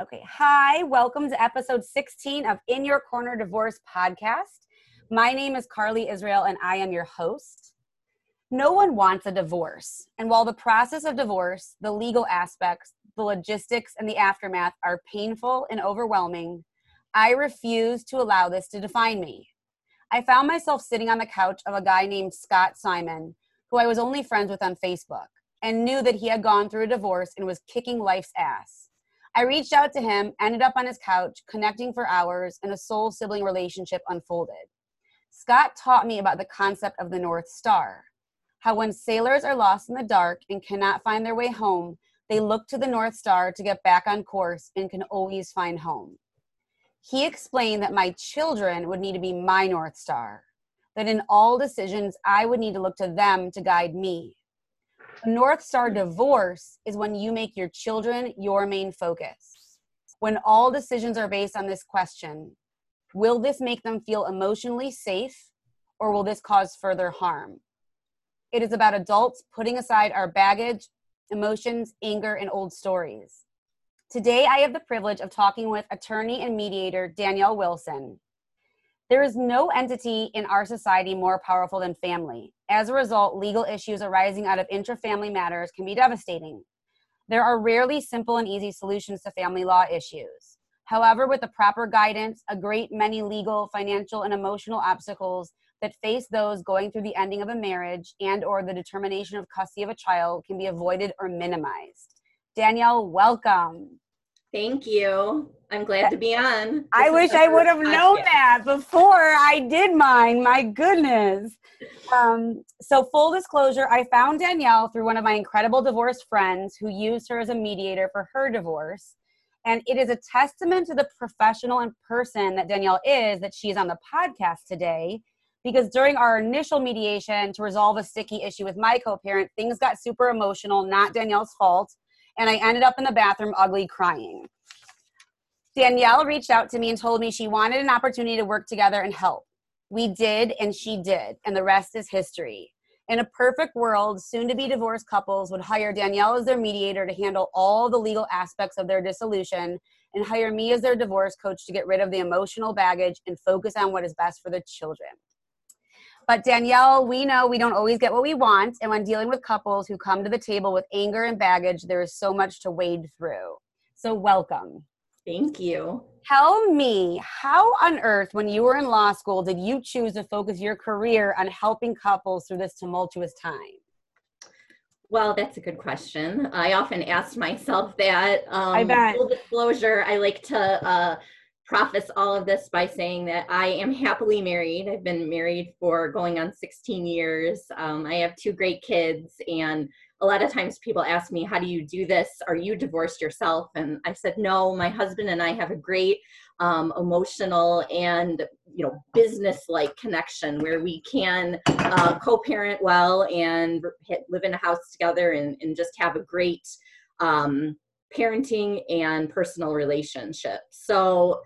Okay. Hi, welcome to episode 16 of In Your Corner Divorce podcast. My name is Carly Israel and I am your host. No one wants a divorce. And while the process of divorce, the legal aspects, the logistics, and the aftermath are painful and overwhelming, I refuse to allow this to define me. I found myself sitting on the couch of a guy named Scott Simon, who I was only friends with on Facebook, and knew that he had gone through a divorce and was kicking life's ass. I reached out to him, ended up on his couch, connecting for hours, and a soul sibling relationship unfolded. Scott taught me about the concept of the North Star how when sailors are lost in the dark and cannot find their way home, they look to the North Star to get back on course and can always find home. He explained that my children would need to be my North Star, that in all decisions, I would need to look to them to guide me. North Star divorce is when you make your children your main focus. When all decisions are based on this question Will this make them feel emotionally safe or will this cause further harm? It is about adults putting aside our baggage, emotions, anger, and old stories. Today, I have the privilege of talking with attorney and mediator Danielle Wilson. There is no entity in our society more powerful than family. As a result, legal issues arising out of intra-family matters can be devastating. There are rarely simple and easy solutions to family law issues. However, with the proper guidance, a great many legal, financial, and emotional obstacles that face those going through the ending of a marriage and or the determination of custody of a child can be avoided or minimized. Danielle, welcome. Thank you. I'm glad to be on. This I wish I would have known that before I did mine. My goodness. Um, so, full disclosure, I found Danielle through one of my incredible divorce friends who used her as a mediator for her divorce. And it is a testament to the professional and person that Danielle is that she's on the podcast today. Because during our initial mediation to resolve a sticky issue with my co parent, things got super emotional, not Danielle's fault and I ended up in the bathroom ugly crying. Danielle reached out to me and told me she wanted an opportunity to work together and help. We did, and she did, and the rest is history. In a perfect world, soon to be divorced couples would hire Danielle as their mediator to handle all the legal aspects of their dissolution and hire me as their divorce coach to get rid of the emotional baggage and focus on what is best for the children. But Danielle, we know we don't always get what we want. And when dealing with couples who come to the table with anger and baggage, there is so much to wade through. So, welcome. Thank you. Tell me, how on earth, when you were in law school, did you choose to focus your career on helping couples through this tumultuous time? Well, that's a good question. I often ask myself that. Um, I bet. Full disclosure, I like to uh, preface all of this by saying that I am happily married. I've been married for going on 16 years. Um, I have two great kids, and a lot of times people ask me, How do you do this? Are you divorced yourself? And I said, No, my husband and I have a great um, emotional and you know business like connection where we can uh, co-parent well and live in a house together and, and just have a great um, parenting and personal relationship. So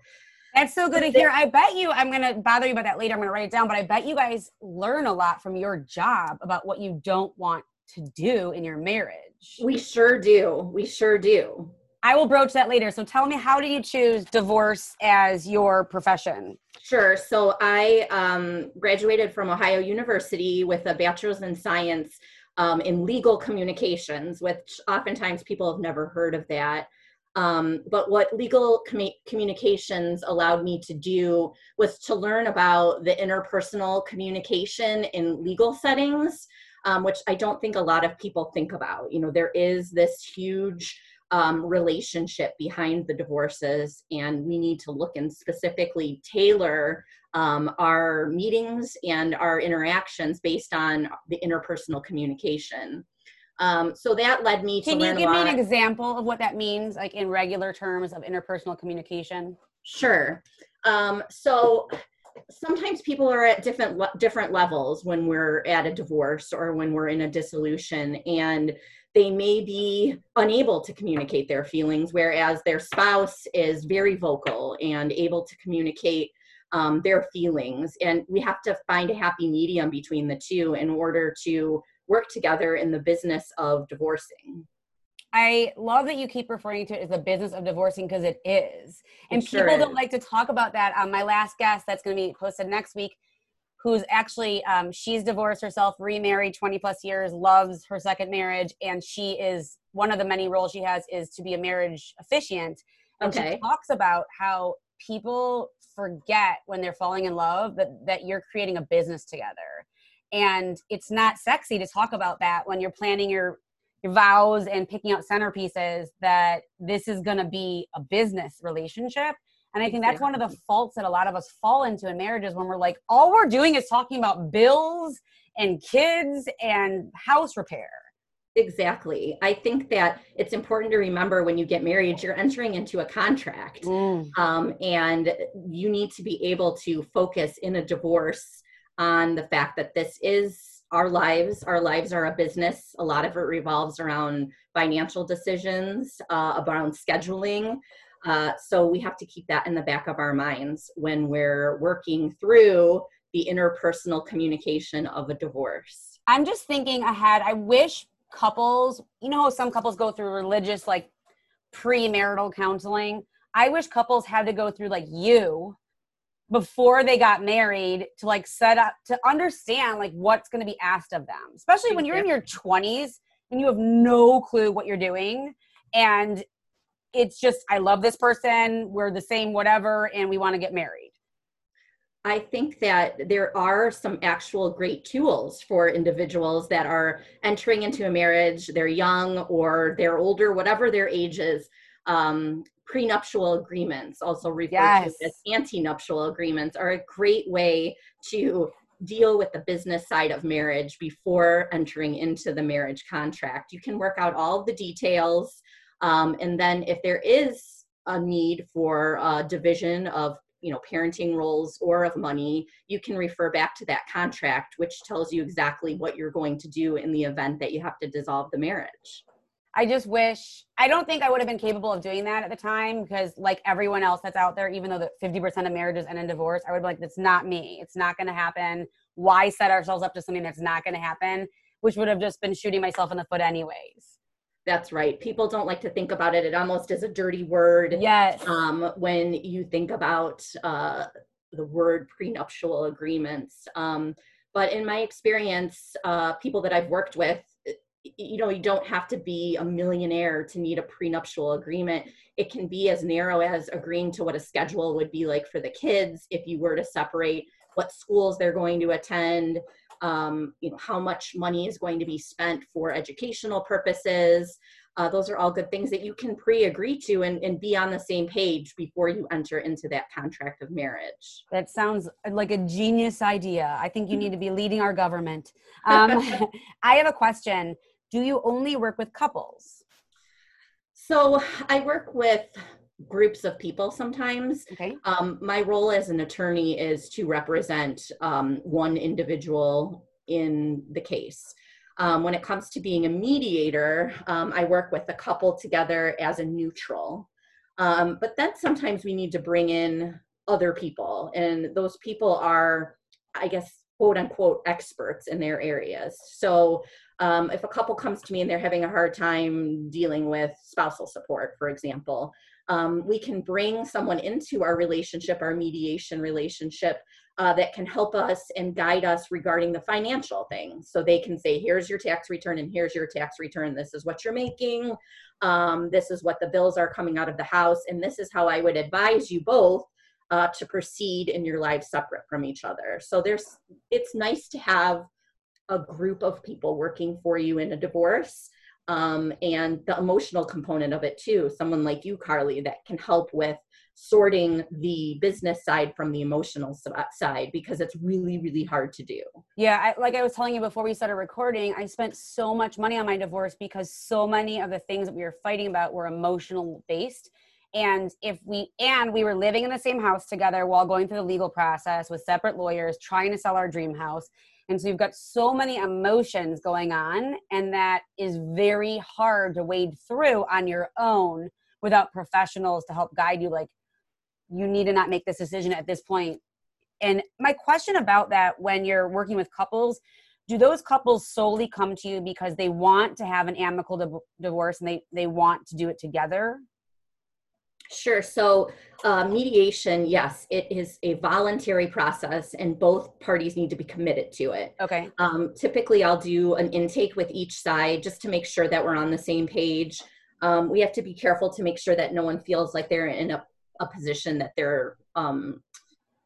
that's so good to hear. I bet you, I'm going to bother you about that later. I'm going to write it down, but I bet you guys learn a lot from your job about what you don't want to do in your marriage. We sure do. We sure do. I will broach that later. So tell me, how do you choose divorce as your profession? Sure. So I um, graduated from Ohio University with a bachelor's in science um, in legal communications, which oftentimes people have never heard of that. Um, but what legal com- communications allowed me to do was to learn about the interpersonal communication in legal settings, um, which I don't think a lot of people think about. You know, there is this huge um, relationship behind the divorces, and we need to look and specifically tailor um, our meetings and our interactions based on the interpersonal communication. Um, so that led me to. Can you give me an example of what that means, like in regular terms of interpersonal communication? Sure. Um, so sometimes people are at different different levels when we're at a divorce or when we're in a dissolution, and they may be unable to communicate their feelings, whereas their spouse is very vocal and able to communicate um, their feelings. And we have to find a happy medium between the two in order to work together in the business of divorcing. I love that you keep referring to it as the business of divorcing because it is. And It sure people don't is. like to talk about that. Um, my last guest that's going to be posted next week, who's actually, um, she's divorced herself, remarried 20 plus years, loves her second marriage. And she is, one of the many roles she has is to be a marriage officiant. And Okay. she talks about how people forget when they're falling in love that, that you're creating a business together. And it's not sexy to talk about that when you're planning your your vows and picking out centerpieces that this is going to be a business relationship and i think that's one of the faults that a lot of us fall into in marriages when we're like all we're doing is talking about bills and kids and house repair Exactly. I think that it's important to remember when you get married, you're entering into a contract. Um, and you need to be able to focus in a divorce on the fact that this is our lives. Our lives are a business. A lot of it revolves around financial decisions, uh, around scheduling. Uh, so we have to keep that in the back of our minds when we're working through the interpersonal communication of a divorce. i'm just thinking ahead i wish couples you know some couples go through religious like premarital counseling i wish couples had to go through like you before they got married to like set up to understand like what's going to be asked of them especially when you're in your 20s and you have no clue what you're doing and it's just i love this person we're the same whatever and we want to get married I think that there are some actual great tools for individuals that are entering into a marriage, they're young or they're older, whatever their age is. Um, prenuptial agreements, also referred Yes. to as antenuptial agreements, are a great way to deal with the business side of marriage before entering into the marriage contract. You can work out all of the details. Um, and then if there is a need for uh, division of you know parenting roles or of money you can refer back to that contract which tells you exactly what you're going to do in the event that you have to dissolve the marriage I just wish I don't think I would have been capable of doing that at the time because like everyone else that's out there, even though the 50% of marriages end in divorce, I would be like, that's not me. It's not gonna happen. Why set ourselves up to something that's not gonna happen? Which would have just been shooting myself in the foot anyways. that's right people don't like to think about it it almost is a dirty word Yes. um, when you think about uh, the word prenuptial agreements. Um, but in my experience, uh, people that I've worked with, you know, you don't have to be a millionaire to need a prenuptial agreement. It can be as narrow as agreeing to what a schedule would be like for the kids if you were to separate what schools they're going to attend, um, you know, how much money is going to be spent for educational purposes. Uh, those are all good things that you can pre-agree to and, and be on the same page before you enter into that contract of marriage. That sounds like a genius idea. I think you need to be leading our government. Um, I have a question. Do you only work with couples? So I work with groups of people sometimes. Okay. Um, my role as an attorney is to represent um, one individual in the case. Um, when it comes to being a mediator, um, I work with a couple together as a neutral. Um, but then sometimes we need to bring in other people, and those people are, I guess, quote unquote, experts in their areas. So um, if a couple comes to me and they're having a hard time dealing with spousal support, for example, um, we can bring someone into our relationship, our mediation relationship, uh, that can help us and guide us regarding the financial things. So they can say, here's your tax return and here's your tax return. This is what you're making. Um, this is what the bills are coming out of the house. And this is how I would advise you both uh, to proceed in your lives separate from each other. So there's, it's nice to have a group of people working for you in a divorce um, and the emotional component of it too. Someone like you, Carly, that can help with sorting the business side from the emotional side because it's really, really hard to do. Yeah, I, like I was telling you before we started recording, I spent so much money on my divorce because so many of the things that we were fighting about were emotional based. And if we and we were living in the same house together while going through the legal process with separate lawyers trying to sell our dream house. And so you've got so many emotions going on, and that is very hard to wade through on your own without professionals to help guide you. Like, you need to not make this decision at this point. And my question about that when you're working with couples, do those couples solely come to you because they want to have an amicable div- divorce and they they want to do it together Sure. So, uh, mediation, yes, it is a voluntary process, and both parties need to be committed to it. okay Um, typically, I'll do an intake with each side just to make sure that we're on the same page. Um, we have to be careful to make sure that no one feels like they're in a, a position that they're um,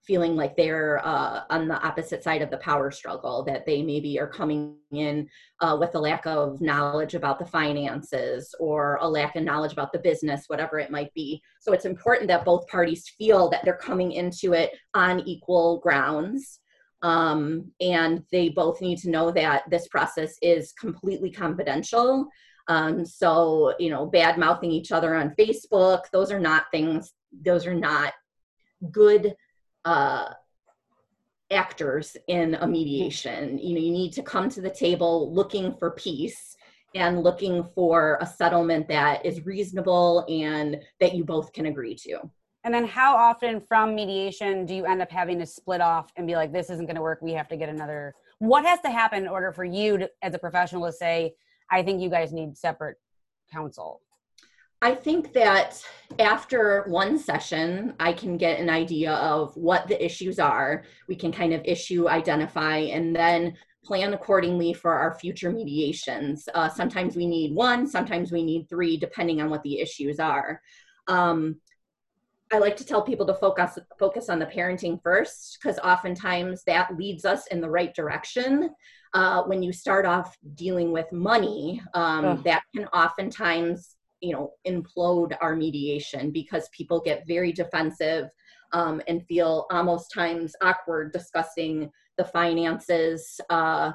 feeling like they're uh, on the opposite side of the power struggle, that they maybe are coming in uh, with a lack of knowledge about the finances or a lack of knowledge about the business, whatever it might be. So it's important that both parties feel that they're coming into it on equal grounds. Um, and they both need to know that this process is completely confidential. Um, so, you know, bad mouthing each other on Facebook, those are not things, those are not good uh, actors in a mediation. You know, you need to come to the table looking for peace and looking for a settlement that is reasonable and that you both can agree to. and then how often from mediation do you end up having to split off and be like this isn't going to work we have to get another what has to happen in order for you to, as a professional to say i think you guys need separate counsel I think that after one session, I can get an idea of what the issues are. We can kind of issue identify and then plan accordingly for our future mediations. Uh, sometimes we need one, sometimes we need three, depending on what the issues are. Um, I like to tell people to focus focus on the parenting first because oftentimes that leads us in the right direction. Uh, when you start off dealing with money, um, that can oftentimes you know implode our mediation because people get very defensive um, and feel almost times awkward discussing the finances uh,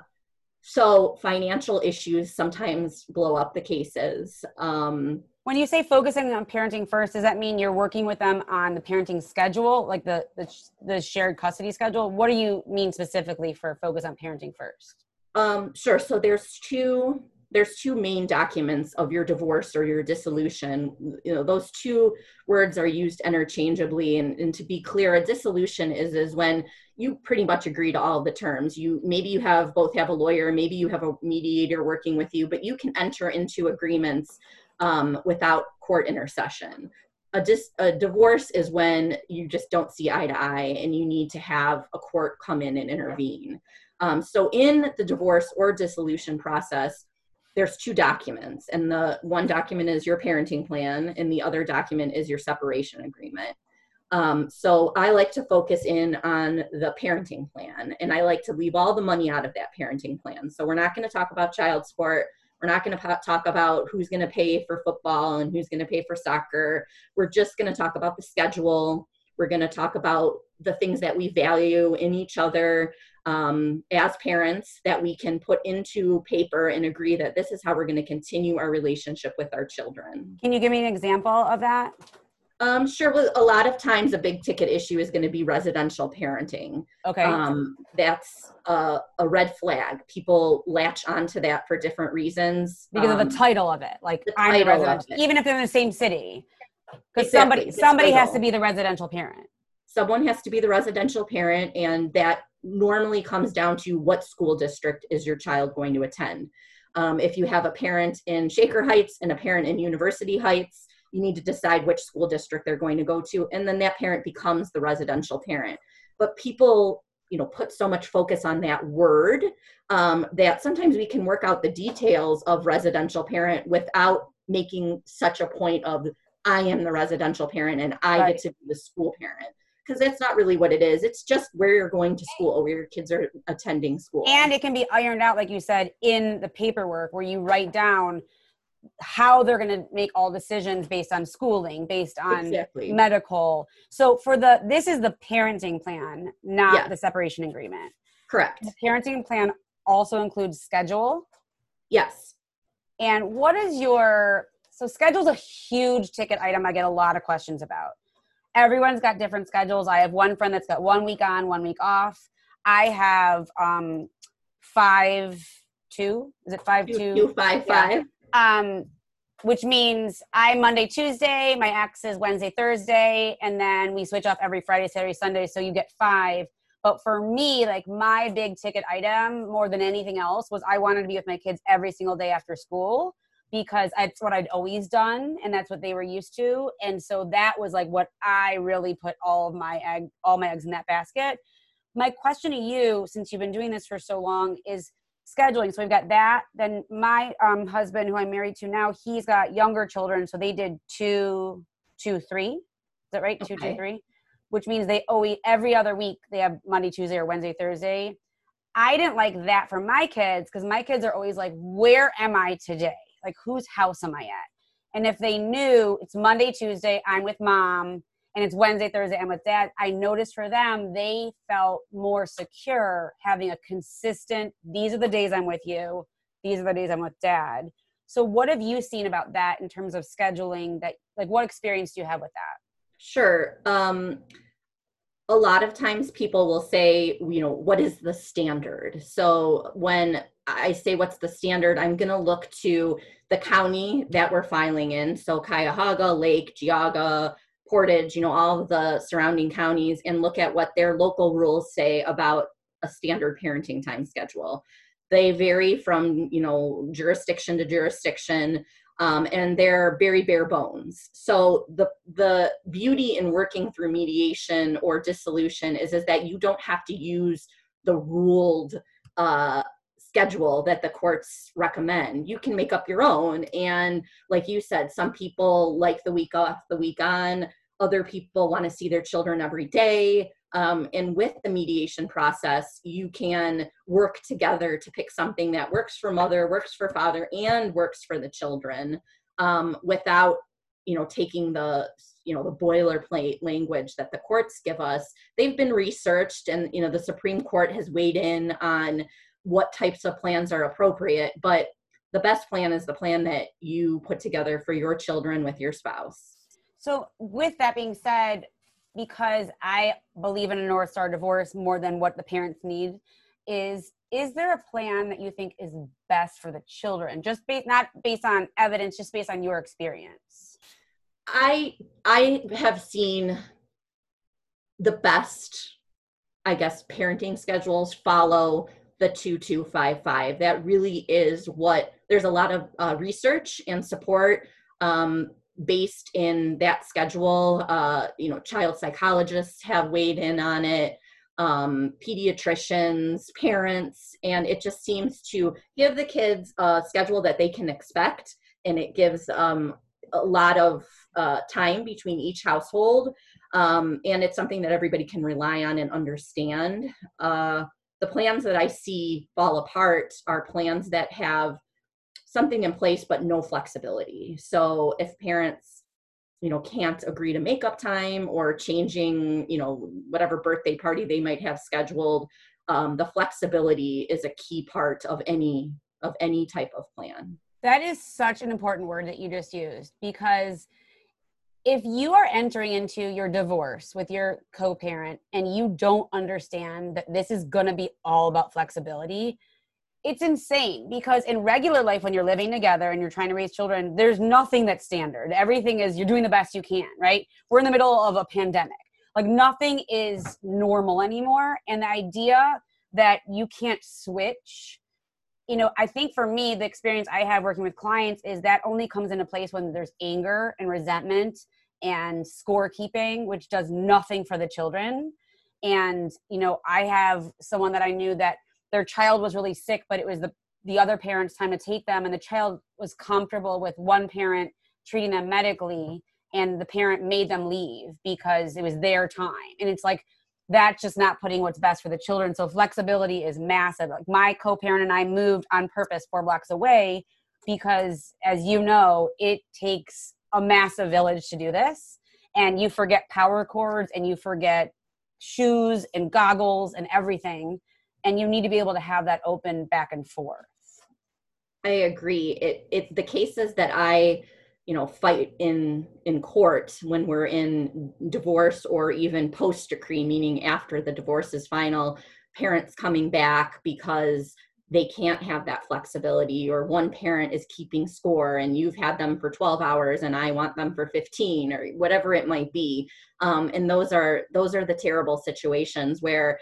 so financial issues sometimes blow up the cases um, when you say focusing on parenting first does that mean you're working with them on the parenting schedule like the the, the shared custody schedule? What do you mean specifically for focus on parenting first? Um, sure. So there's two there's two main documents of your divorce or your dissolution. You know, those two words are used interchangeably. And, and to be clear, a dissolution is is when you pretty much agree to all the terms. You maybe you have both have a lawyer, maybe you have a mediator working with you, but you can enter into agreements um, without court intercession. A, dis- a divorce is when you just don't see eye to eye and you need to have a court come in and intervene. Um, so in the divorce or dissolution process, there's two documents, and the one document is your parenting plan, and the other document is your separation agreement. Um, so I like to focus in on the parenting plan, and I like to leave all the money out of that parenting plan. So we're not going to talk about child support. We're not going to talk about who's going to pay for football and who's going to pay for soccer. We're just going to talk about the schedule. We're going to talk about the things that we value in each other um, as parents that we can put into paper and agree that this is how we're going to continue our relationship with our children. can you give me an example of that Um, sure. Well, a lot of times, a big ticket issue is going to be residential parenting. okay Um, that's a, a red flag. People latch onto that for different reasons because of Um, the title of it like the title of it. even if they're in the same city because Exactly, somebody somebody has to be the residential parent someone has to be the residential parent and that normally comes down to what school district is your child going to attend. Um, if you have a parent in shaker heights and a parent in university heights you need to decide which school district they're going to go to and then that parent becomes the residential parent. But people you know put so much focus on that word um, that sometimes we can work out the details of residential parent without making such a point of i am the residential parent and i Right. get to be the school parent because that's not really what it is. It's just where you're going to school or where your kids are attending school. and it can be ironed out like you said in the paperwork where you write down how they're going to make all decisions based on schooling based on exactly. medical so for the this is the parenting plan not Yes. the separation agreement Correct. the parenting plan also includes schedule Yes. and what is your so schedule's a huge ticket item i get a lot of questions about everyone's got different schedules. I have one friend that's got one week on one week off. I have um five two. Is it five Two, two? two, five, Yeah. five. um which means i monday tuesday my ex is wednesday thursday and then we switch off every friday saturday sunday so you get five. But for me, like my big ticket item more than anything else was I wanted to be with my kids every single day after school because that's what I'd always done and that's what they were used to. And so that was like what I really put all of my egg all my eggs in that basket. My question to you, since you've been doing this for so long, is scheduling. So we've got that. Then my um, husband, who I'm married to now, he's got younger children, so they did two, two, three. Is that right? Okay. Two, two, three which means they owe every other week they have Monday, Tuesday, or Wednesday, Thursday. I didn't like that for my kids because my kids are always like, Where am I today? Like, whose house am I at? And if they knew it's Monday, Tuesday, I'm with mom, and it's Wednesday, Thursday, I'm with dad, I noticed for them, they felt more secure having a consistent, these are the days I'm with you, these are the days I'm with dad. So, what have you seen about that in terms of scheduling that, like, what experience do you have with that? Sure. Um, a lot of times people will say, you know, what is the standard? So when I say what's the standard, I'm going to look to the county that we're filing in. So Cuyahoga, Lake, Geauga, Portage, you know, all the surrounding counties and look at what their local rules say about a standard parenting time schedule. They vary from, you know, jurisdiction to jurisdiction um, and they're very bare bones. So the the beauty in working through mediation or dissolution is is that you don't have to use the ruled uh, schedule that the courts recommend. You can make up your own. And like you said, some people like the week off, the week on. Other people want to see their children every day. Um, and with the mediation process, you can work together to pick something that works for mother, works for father, and works for the children um, without, you know, taking the, you know, the boilerplate language that the courts give us. They've been researched, and you know, the Supreme Court has weighed in on what types of plans are appropriate. But the best plan is the plan that you put together for your children with your spouse. So, with that being said, because I believe in a North Star divorce more than what the parents need is is there a plan that you think is best for the children just based not based on evidence just based on your experience i i have seen the best i guess parenting schedules follow the 2255 that really is what there's a lot of uh, research and support um, based in that schedule. Uh, you know, child psychologists have weighed in on it, um, pediatricians, parents, and it just seems to give the kids a schedule that they can expect, and it gives um, a lot of uh, time between each household, um, and it's something that everybody can rely on and understand. Uh, the plans that I see fall apart are plans that have something in place but no flexibility. So if parents you know can't agree to make up time or changing you know whatever birthday party they might have scheduled um, the flexibility is a key part of any of any type of plan. That is such an important word that you just used because if you are entering into your divorce with your co-parent and you don't understand that this is going to be all about flexibility it's insane because in regular life when you're living together and you're trying to raise children there's nothing that's standard. Everything is you're doing the best you can right? We're in the middle of a pandemic. Like nothing is normal anymore. And the idea that you can't switch you know i think for me the experience i have working with clients is that only comes into place when there's anger and resentment and scorekeeping which does nothing for the children. And you know i have someone that i knew that their child was really sick but it was the the other parent's time to take them and the child was comfortable with one parent treating them medically and the parent made them leave because it was their time. And it's like that's just not putting what's best for the children. So flexibility is massive. Like my co-parent and i moved on purpose four blocks away because as you know it takes a massive village to do this. And you forget power cords and you forget shoes and goggles and everything. And you need to be able to have that open back and forth. I agree. It it the cases that i you know fight in in court when we're in divorce or even post decree meaning after the divorce is final parents coming back because they can't have that flexibility or one parent is keeping score and you've had them for 12 hours and i want them for 15 or whatever it might be um, and those are those are the terrible situations where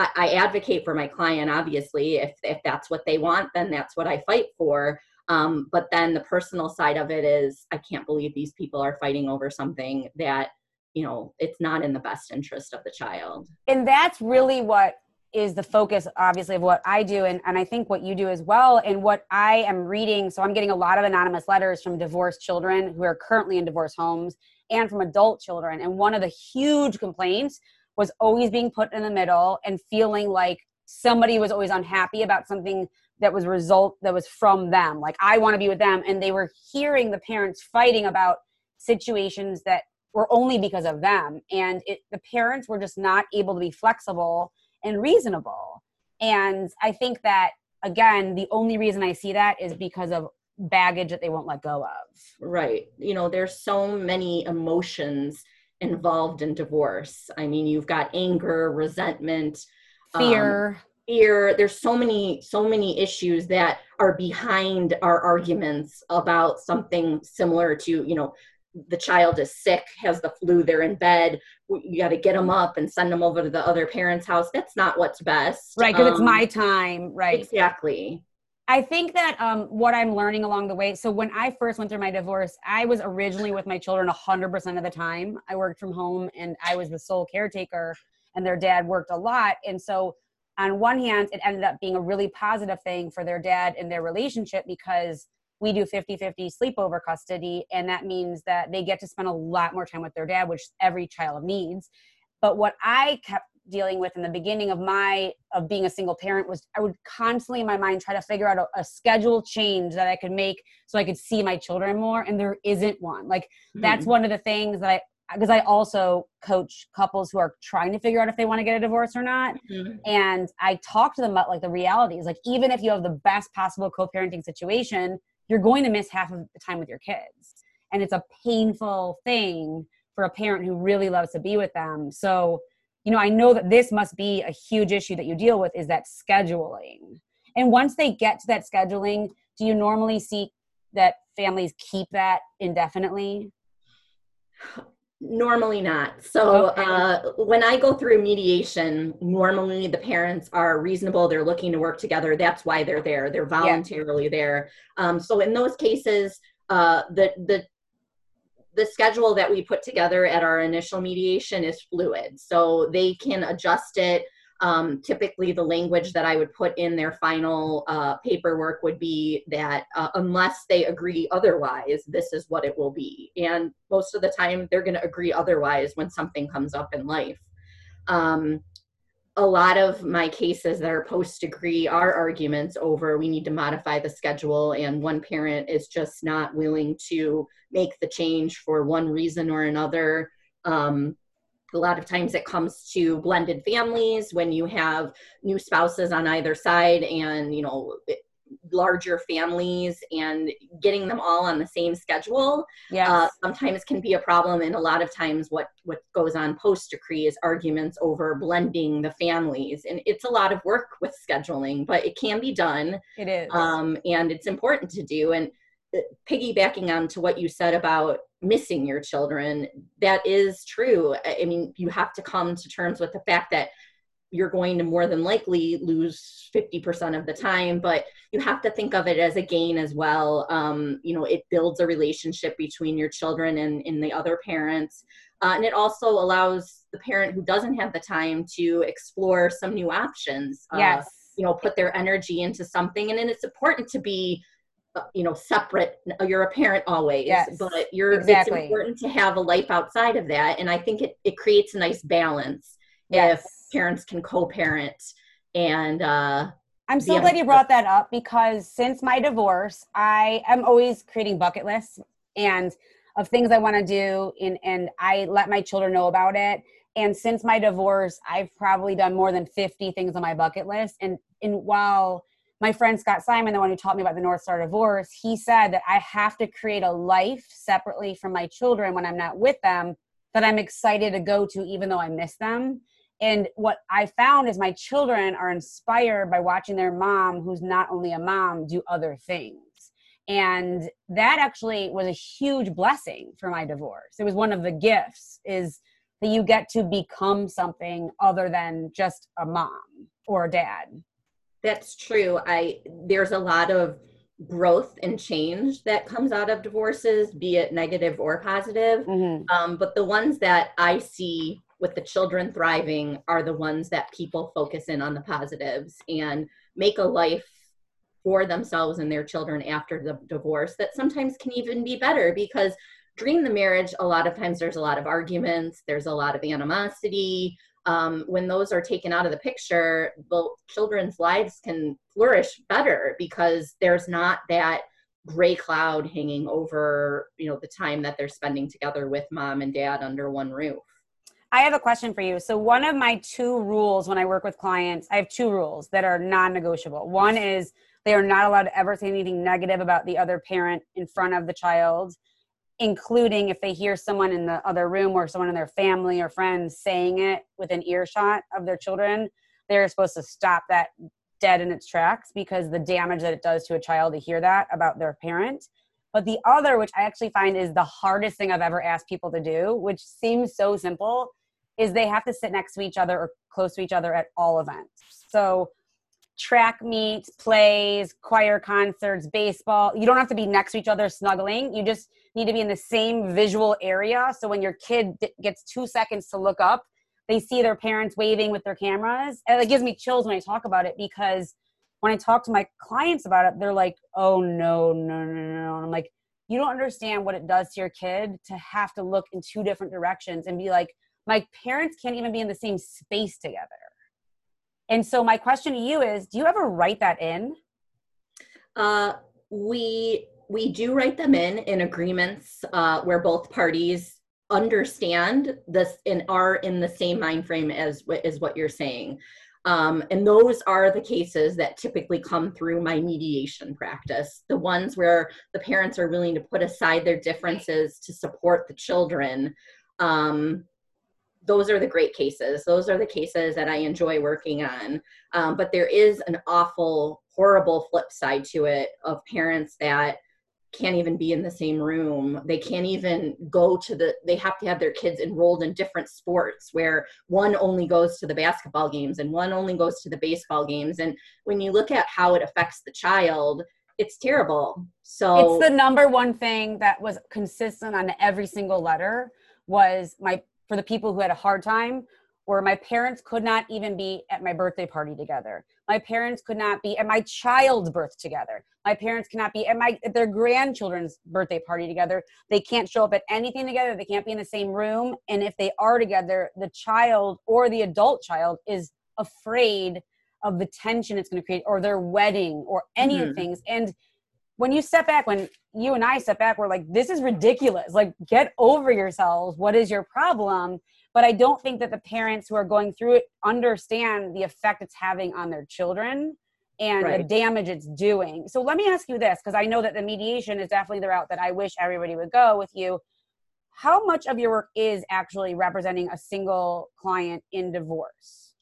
I, I advocate for my client, obviously. If, if that's what they want, then that's what I fight for. Um, but then the personal side of it is, I can't believe these people are fighting over something that, you know, it's not in the best interest of the child. And that's really what is the focus obviously of what I do and, and I think what you do as well and what I am reading so I'm getting a lot of anonymous letters from divorced children who are currently in divorce homes and from adult children and one of the huge complaints was always being put in the middle and feeling like somebody was always unhappy about something that was result that was from them like I want to be with them and they were hearing the parents fighting about situations that were only because of them and it, the parents were just not able to be flexible and reasonable. And I think that, again, the only reason I see that is because of baggage that they won't let go of. Right. You know, there's so many emotions involved in divorce. I mean, you've got anger, resentment, fear. Um, fear there's so many so many issues that are behind our arguments about something similar to you know the child is sick, has the flu, they're in bed. You got to get them up and send them over to the other parent's house. That's not what's best. Right, because um, it's my time. Right. Exactly. I think that um, what I'm learning along the way. So when I first went through my divorce, I was originally with my children 100% of the time. I worked from home and I was the sole caretaker, and their dad worked a lot. And so, on one hand, it ended up being a really positive thing for their dad and their relationship because we do 50 50 sleepover custody and that means that they get to spend a lot more time with their dad which every child needs but what i kept dealing with in the beginning of my of being a single parent was i would constantly in my mind try to figure out a, a schedule change that i could make so i could see my children more and there isn't one like mm-hmm. that's one of the things that i because I also coach couples who are trying to figure out if they want to get a divorce or not. Mm-hmm. And I talk to them about like the realities. Like even if you have the best possible co-parenting situation, you're going to miss half of the time with your kids. And it's a painful thing for a parent who really loves to be with them. So, you know, I know that this must be a huge issue that you deal with is that scheduling. And once they get to that scheduling, do you normally see that families keep that indefinitely? Normally not. So okay. uh, when I go through mediation, normally the parents are reasonable. They're looking to work together. That's why they're there. They're voluntarily yeah. there. Um, so in those cases, uh, the the the schedule that we put together at our initial mediation is fluid. So they can adjust it um, typically the language that I would put in their final uh, paperwork would be that uh, unless they agree otherwise, this is what it will be. And most of the time, they're going to agree otherwise when something comes up in life. Um, a lot of my cases that are post decree are arguments over we need to modify the schedule, and one parent is just not willing to make the change for one reason or another. Um, a lot of times it comes to blended families when you have new spouses on either side and you know larger families and getting them all on the same schedule yes. Uh, sometimes can be a problem. And a lot of times what what goes on post decree is arguments over blending the families. And it's a lot of work with scheduling but it can be done it is. um, and it's important to do. And piggybacking on to what you said about missing your children that is true. I mean you have to come to terms with the fact that you're going to more than likely lose 50% of the time but you have to think of it as a gain as well. Um, you know it builds a relationship between your children and, and the other parents. Uh, and it also allows the parent who doesn't have the time to explore some new options uh, yes. you know put their energy into something. And then it's important to be you know separate you're a parent always yes, but you're exactly. it's important to have a life outside of that and i think it, it creates a nice balance yes. if parents can co-parent and uh i'm so glad you brought that up because since my divorce i am always creating bucket lists and of things i want to do and and i let my children know about it and since my divorce i've probably done more than 50 things on my bucket list and and while my friend Scott Simon, the one who taught me about the North Star divorce, he said that I have to create a life separately from my children when I'm not with them that I'm excited to go to, even though I miss them. And what I found is my children are inspired by watching their mom, who's not only a mom, do other things. And that actually was a huge blessing for my divorce. It was one of the gifts is that you get to become something other than just a mom or a dad. That's true. I there's a lot of growth and change that comes out of divorces, be it negative or positive. Mm-hmm. Um, but the ones that I see with the children thriving are the ones that people focus in on the positives and make a life for themselves and their children after the divorce that sometimes can even be better because during the marriage a lot of times there's a lot of arguments there's a lot of animosity um, when those are taken out of the picture the children's lives can flourish better because there's not that gray cloud hanging over you know the time that they're spending together with mom and dad under one roof I have a question for you. So, one of my two rules when I work with clients, I have two rules that are non negotiable. One is they are not allowed to ever say anything negative about the other parent in front of the child, including if they hear someone in the other room or someone in their family or friends saying it within earshot of their children. They're supposed to stop that dead in its tracks because the damage that it does to a child to hear that about their parent. But the other, which I actually find is the hardest thing I've ever asked people to do, which seems so simple, is they have to sit next to each other or close to each other at all events. So track meets, plays, choir concerts, baseball. You don't have to be next to each other snuggling. You just need to be in the same visual area. So when your kid gets two seconds to look up, they see their parents waving with their cameras. And it gives me chills when I talk about it because when I talk to my clients about it, they're like, oh, no, no, no, no. And I'm like, you don't understand what it does to your kid to have to look in two different directions and be like, my parents can't even be in the same space together. And so my question to you is, do you ever write that in? Uh, we we do write them in in agreements uh, where both parties understand this and are in the same mind frame as as what you're saying. Um, and those are the cases that typically come through my mediation practice. The ones where the parents are willing to put aside their differences to support the children. Um, those are the great cases. Those are the cases that I enjoy working on. Um, but there is an awful, horrible flip side to it of parents that can't even be in the same room. They can't even go to the, they have to have their kids enrolled in different sports where one only goes to the basketball games and one only goes to the baseball games. And when you look at how it affects the child, it's terrible. So it's the number one thing that was consistent on every single letter was my for the people who had a hard time where my parents could not even be at my birthday party together. My parents could not be at my child's birth together. My parents cannot be at my at their grandchildren's birthday party together. They can't show up at anything together. They can't be in the same room. And if they are together, the child or the adult child is afraid of the tension it's going to create or their wedding or any mm-hmm. of things. And when you step back, when you and I step back, we're like, this is ridiculous. Like, get over yourselves. What is your problem? But I don't think that the parents who are going through it understand the effect it's having on their children and right. the damage it's doing. So let me ask you this, because I know that the mediation is definitely the route that I wish everybody would go with you. How much of your work is actually representing a single client in divorce?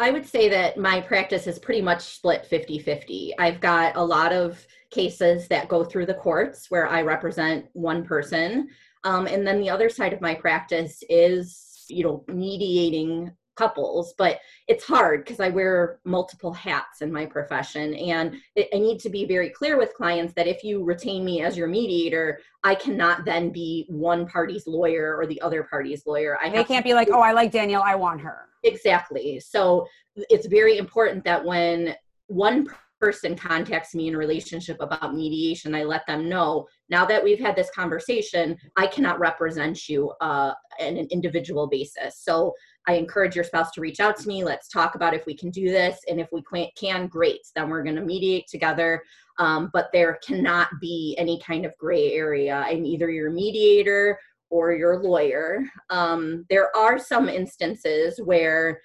I would say that my practice is pretty much split 50 50. I've got a lot of cases that go through the courts where I represent one person. Um, and then the other side of my practice is, you know, mediating couples, but it's hard because I wear multiple hats in my profession. And it, I need to be very clear with clients that if you retain me as your mediator, I cannot then be one party's lawyer or the other party's lawyer. I they can't be like, oh, I like Danielle, I want her. Exactly. So it's very important that when one person contacts me in a relationship about mediation, I let them know now that we've had this conversation, I cannot represent you uh, on an individual basis. So I encourage your spouse to reach out to me. Let's talk about if we can do this. And if we can, great. Then we're going to mediate together. Um, but there cannot be any kind of gray area. I'm either your mediator or your lawyer. Um, there are some instances where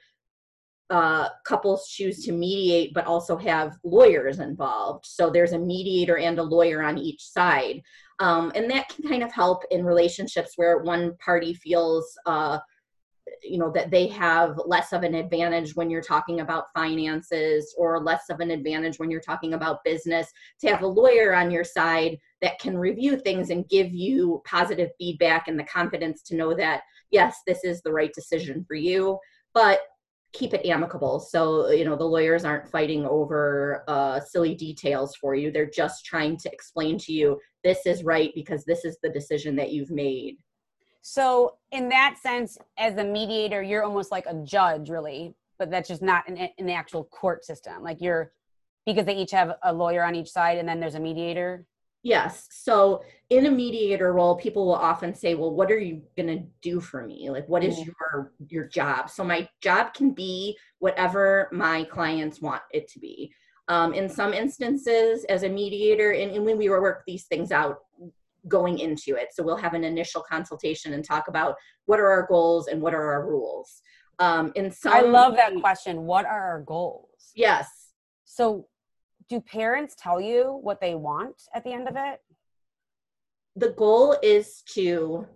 uh, couples choose to mediate but also have lawyers involved. So there's a mediator and a lawyer on each side. Um, and that can kind of help in relationships where one party feels uh, you know that they have less of an advantage when you're talking about finances or less of an advantage when you're talking about business to have a lawyer on your side that can review things and give you positive feedback and the confidence to know that yes, this is the right decision for you, but keep it amicable. So, you know, the lawyers aren't fighting over uh, silly details for you. They're just trying to explain to you this is right because this is the decision that you've made. So, in that sense, as a mediator, you're almost like a judge, really, but that's just not in, in the actual court system. Like you're, because they each have a lawyer on each side and then there's a mediator. Yes. So in a mediator role, people will often say, "Well, what are you going to do for me? Like what is your your job?" So my job can be whatever my clients want it to be. Um, in some instances, as a mediator, and, and when we work these things out going into it, so we'll have an initial consultation and talk about what are our goals and what are our rules. Um, in some, I love that question. What are our goals? Yes. So do parents tell you what they want at the end of it? The goal is to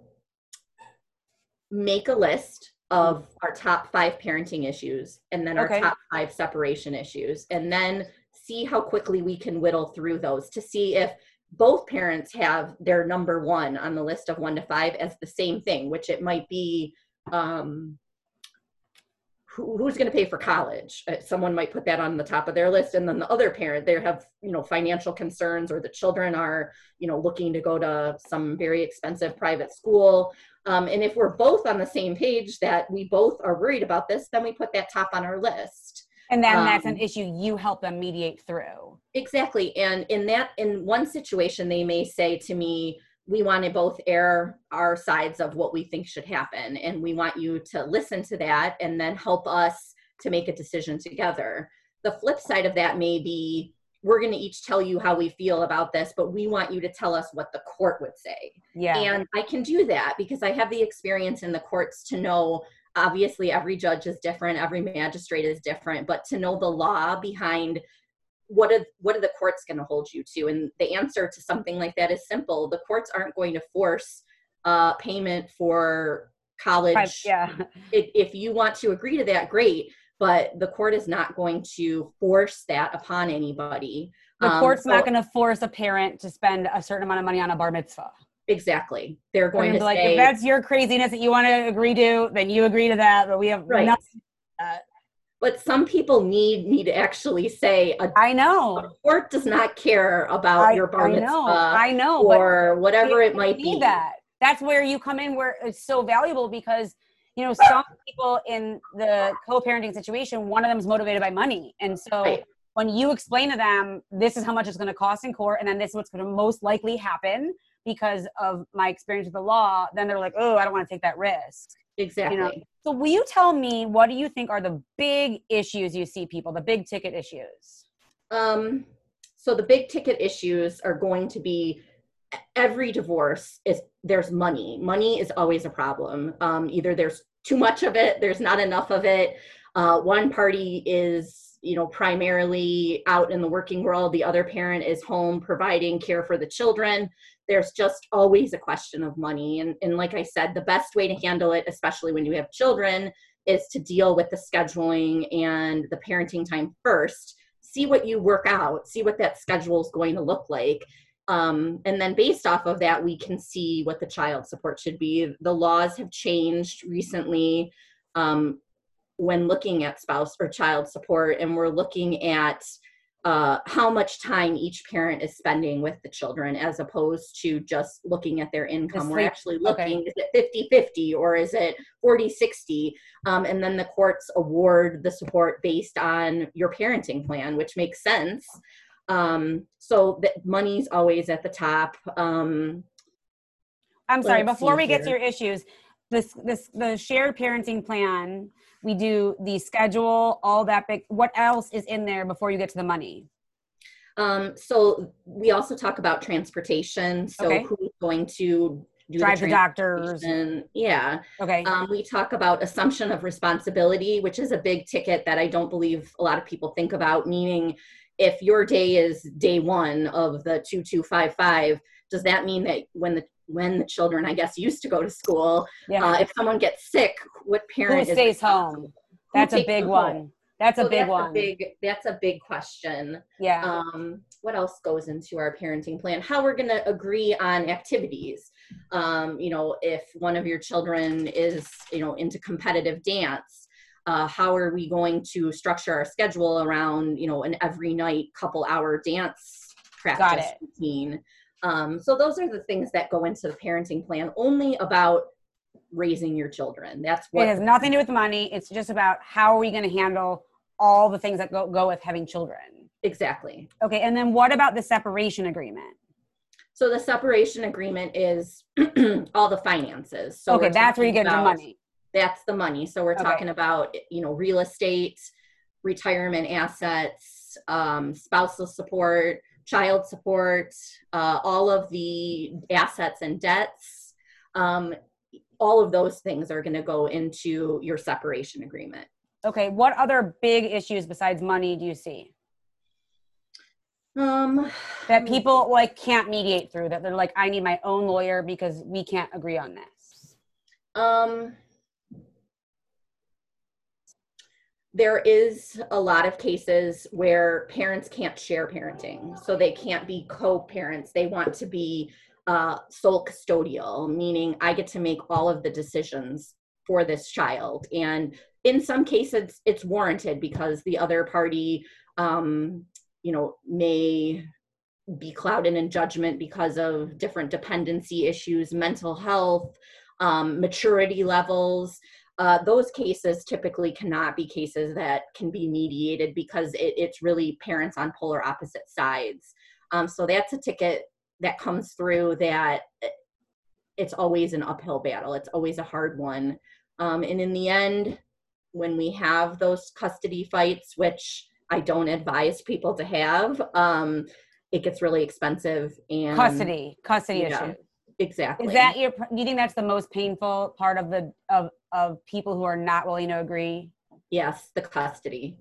make a list of our top five parenting issues and then our okay. top five separation issues, and then see how quickly we can whittle through those to see if both parents have their number one on the list of one to five as the same thing, which it might be um, who's going to pay for college? Uh, someone might put that on the top of their list and then the other parent they have you know financial concerns or the children are you know looking to go to some very expensive private school. Um, and if we're both on the same page that we both are worried about this then we put that top on our list. And then um, that's an um, issue you help them mediate through. Exactly and in that in one situation they may say to me we want to both air our sides of what we think should happen and we want you to listen to that and then help us to make a decision together. The flip side of that may be we're going to each tell you how we feel about this but we want you to tell us what the court would say. Yeah. And i can do that because i have the experience in the courts to know obviously every judge is different every magistrate is different but to know the law behind what are what are the courts going to hold you to? And the answer to something like that is simple. The courts aren't going to force uh, payment for college. Yeah. If, if you want to agree to that great but the court is not going to force that upon anybody. The um, court's so, not going to force a parent to spend a certain amount of money on a bar mitzvah. Exactly. They're going to like say, if that's your craziness that you want to agree to then you agree to that but we have right. nothing but some people need me to actually say a, I know. a court does not care about I, your bar mitzvah I know, I know or whatever it might be. that. That's where you come in where it's so valuable because you know some people in the co-parenting situation one of them is motivated by money. And so right. when you explain to them this is how much it's going to cost in court and then this is what's going to most likely happen because of my experience with the law then they're like oh i don't want to take that risk Exactly. You know? So will you tell me what do you think are the big issues you see people, the big ticket issues? Um so the big ticket issues are going to be every divorce is there's money. Money is always a problem. Um, either there's too much of it, there's not enough of it. Uh, one party is you know primarily out in the working world the other parent is home providing care for the children there's just always a question of money. And, and like I said, the best way to handle it, especially when you have children, is to deal with the scheduling and the parenting time first. See what you work out, see what that schedule is going to look like. Um, and then based off of that, we can see what the child support should be. The laws have changed recently um, when looking at spouse or child support, and we're looking at uh, how much time each parent is spending with the children as opposed to just looking at their income. We're actually looking, okay. is it 50 50 or is it 40 60? Um, and then the courts award the support based on your parenting plan, which makes sense. Um, so the money's always at the top. Um, I'm sorry, before we here. get to your issues, this this the shared parenting plan we do the schedule all that big what else is in there before you get to the money? Um, so we also talk about transportation. So okay. who's going to drive the, the doctors. yeah. Okay. Um, we talk about assumption of responsibility which is a big ticket that i don't believe a lot of people think about meaning if your day is day one of the 2255 does that mean that when the when the children, I guess, used to go to school. Yeah. Uh, if someone gets sick, what parent Who stays home? That's a big one. Home? That's a big that's one. A big, that's a big question. Yeah. Um, what else goes into our parenting plan? How we're going to agree on activities. Um, you know, if one of your children is, you know, into competitive dance, uh, how are we going to structure our schedule around, you know, an every night couple hour dance practice routine? Um, so those are the things that go into the parenting plan only about raising your children. That's what it has nothing to do with money. It's just about how are we going to handle all the things that go, go with having children. Exactly. Okay. And then what about the separation agreement? So the separation agreement is all the finances. So okay, that's where you get about, the money. That's the money. So we're okay. talking about you know real estate, retirement assets, um, spousal support, child support, uh, all of the assets and debts. Um, all of those things are going to go into your separation agreement. Okay, what other big issues besides money do you see? Um, that people like can't mediate through that they're like I need my own lawyer because we can't agree on this. Um there is a lot of cases where parents can't share parenting so they can't be co-parents. They want to be uh, sole custodial meaning i get to make all of the decisions for this child. And in some cases it's warranted because the other party um, you know may be clouded in judgment because of different dependency issues mental health um, maturity levels uh, those cases typically cannot be cases that can be mediated because it, it's really parents on polar opposite sides um, so that's a ticket that comes through that eh, it's always an uphill battle it's always a hard one um, and in the end when we have those custody fights, which I don't advise people to have, um, it gets really expensive and custody, custody yeah, issue. Exactly. Is that your? You think that's the most painful part of the of of people who are not willing to agree? Yes, the custody.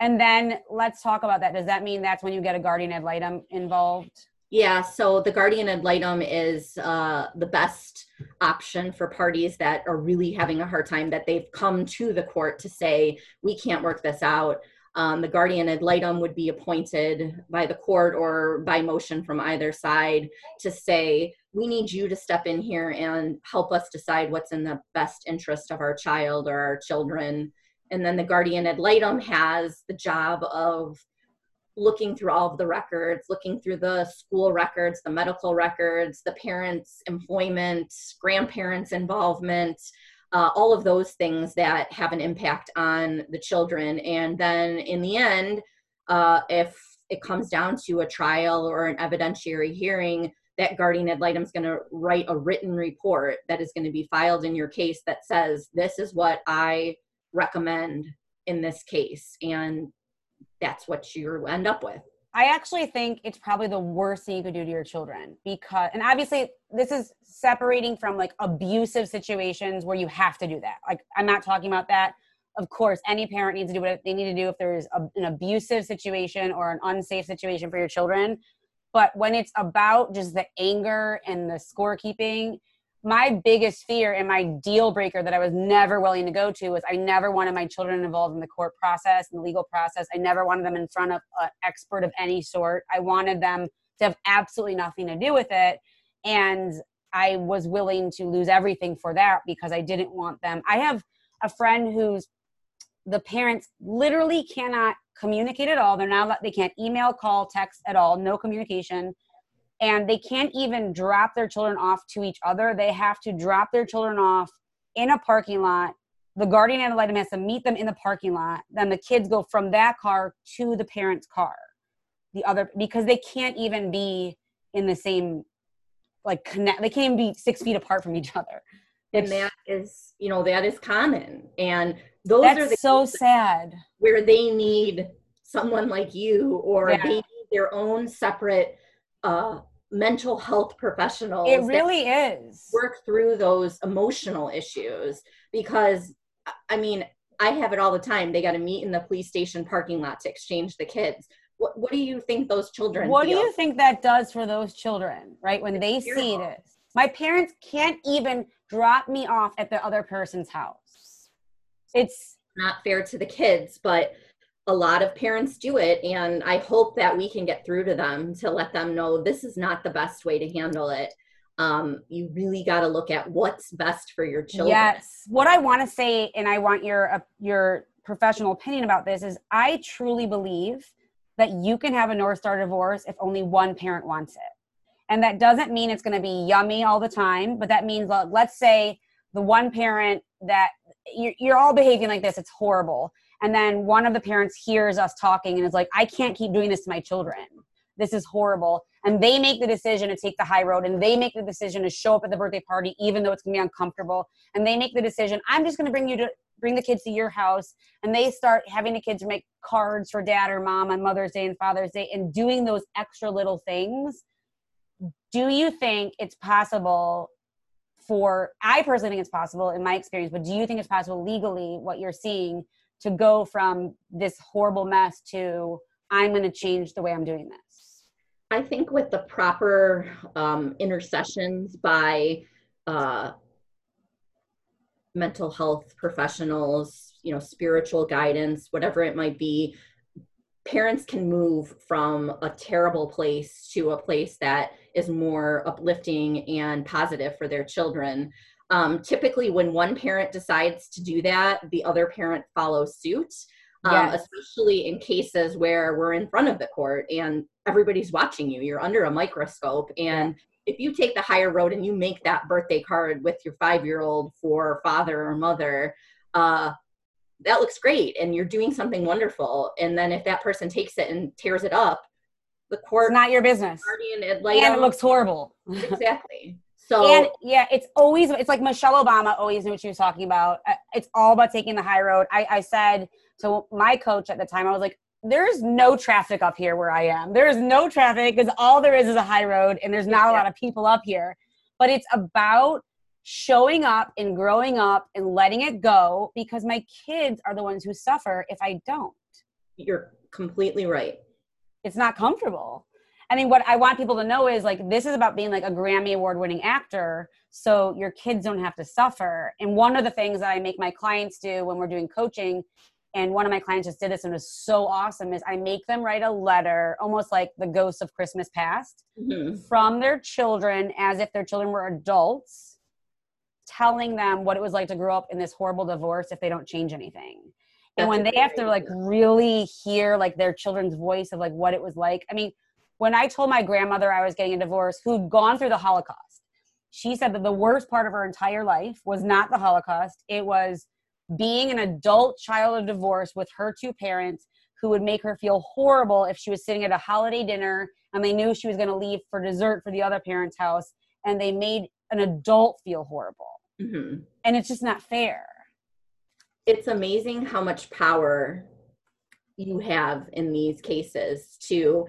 And then let's talk about that. Does that mean that's when you get a guardian ad litem involved? Yeah, so the guardian ad litem is uh, the best option for parties that are really having a hard time, that they've come to the court to say, we can't work this out. Um, the guardian ad litem would be appointed by the court or by motion from either side to say, we need you to step in here and help us decide what's in the best interest of our child or our children. And then the guardian ad litem has the job of looking through all of the records, looking through the school records, the medical records, the parents' employment, grandparents' involvement, uh, all of those things that have an impact on the children. And then in the end, uh, if it comes down to a trial or an evidentiary hearing, that guardian ad litem is going to write a written report that is going to be filed in your case that says, This is what I recommend in this case. And that's what you end up with. I actually think it's probably the worst thing you could do to your children because, and obviously, this is separating from like abusive situations where you have to do that. Like, I'm not talking about that. Of course, any parent needs to do what they need to do if there's a, an abusive situation or an unsafe situation for your children. But when it's about just the anger and the scorekeeping, my biggest fear and my deal breaker that I was never willing to go to was I never wanted my children involved in the court process and the legal process. I never wanted them in front of an expert of any sort. I wanted them to have absolutely nothing to do with it. And I was willing to lose everything for that because I didn't want them. I have a friend who's the parents literally cannot communicate at all. They're now they can't email, call, text at all, no communication and they can't even drop their children off to each other. They have to drop their children off in a parking lot. The guardian ad litem has to meet them in the parking lot. Then the kids go from that car to the parent's car. The other because they can't even be in the same like connect. They can't even be six feet apart from each other. It's, and that is, you know, that is common. And those that's are the so sad. where they need someone like you, or yeah. they need their own separate uh, mental health professionals it really is. work through those emotional issues. Because i mean i have it all the time. They got to meet in the police station parking lot to exchange the kids. What, what do you think those children what feel? do you think that does for those children right when it's they see this my parents can't even drop me off at the other person's house it's not fair to the kids but a lot of parents do it and i hope that we can get through to them to let them know this is not the best way to handle it um, you really got to look at what's best for your children. Yes. What I want to say, and I want your uh, your professional opinion about this, is I truly believe that you can have a North Star divorce if only one parent wants it. And that doesn't mean it's going to be yummy all the time, but that means, let's say, the one parent that you're all behaving like this, it's horrible. And then one of the parents hears us talking and is like, I can't keep doing this to my children. This is horrible. And they make the decision to take the high road and they make the decision to show up at the birthday party, even though it's gonna be uncomfortable. And they make the decision, I'm just gonna bring you to bring the kids to your house. And they start having the kids make cards for dad or mom on Mother's Day and Father's Day and doing those extra little things. Do you think it's possible for I personally think it's possible in my experience, but do you think it's possible legally what you're seeing to go from this horrible mess to I'm going to change the way I'm doing this? I think with the proper um, intercessions by uh, mental health professionals, you know, spiritual guidance, whatever it might be, parents can move from a terrible place to a place that is more uplifting and positive for their children. Um, typically, when one parent decides to do that, the other parent follows suit. Um, yes. especially in cases where we're in front of the court and everybody's watching you. You're under a microscope, and if you take the higher road and you make that birthday card with your five year old for father or mother, uh, that looks great and you're doing something wonderful. And then if that person takes it and tears it up, the court it's not your business. and it, and it looks horrible. exactly. So and yeah, it's always it's like Michelle Obama always knew what she was talking about. Uh, it's all about taking the high road. I, I said to my coach at the time, I was like, "There's no traffic up here where I am. There is no traffic because all there is is a high road, and there's not yeah. a lot of people up here. But it's about showing up and growing up and letting it go because my kids are the ones who suffer if I don't. You're completely right. It's not comfortable. I mean, what I want people to know is like this is about being like a Grammy award winning actor so your kids don't have to suffer. And one of the things that I make my clients do when we're doing coaching, and one of my clients just did this and it was so awesome, is I make them write a letter, almost like the ghosts of Christmas past, mm-hmm. from their children as if their children were adults telling them what it was like to grow up in this horrible divorce if they don't change anything. And when they have to like really hear like their children's voice of like what it was like. I mean, when I told my grandmother I was getting a divorce who'd gone through the Holocaust, she said that the worst part of her entire life was not the Holocaust. It was being an adult child of divorce with her two parents who would make her feel horrible if she was sitting at a holiday dinner and they knew she was going to leave for dessert for the other parent's house and they made an adult feel horrible mm-hmm. and it's just not fair it's amazing how much power you have in these cases to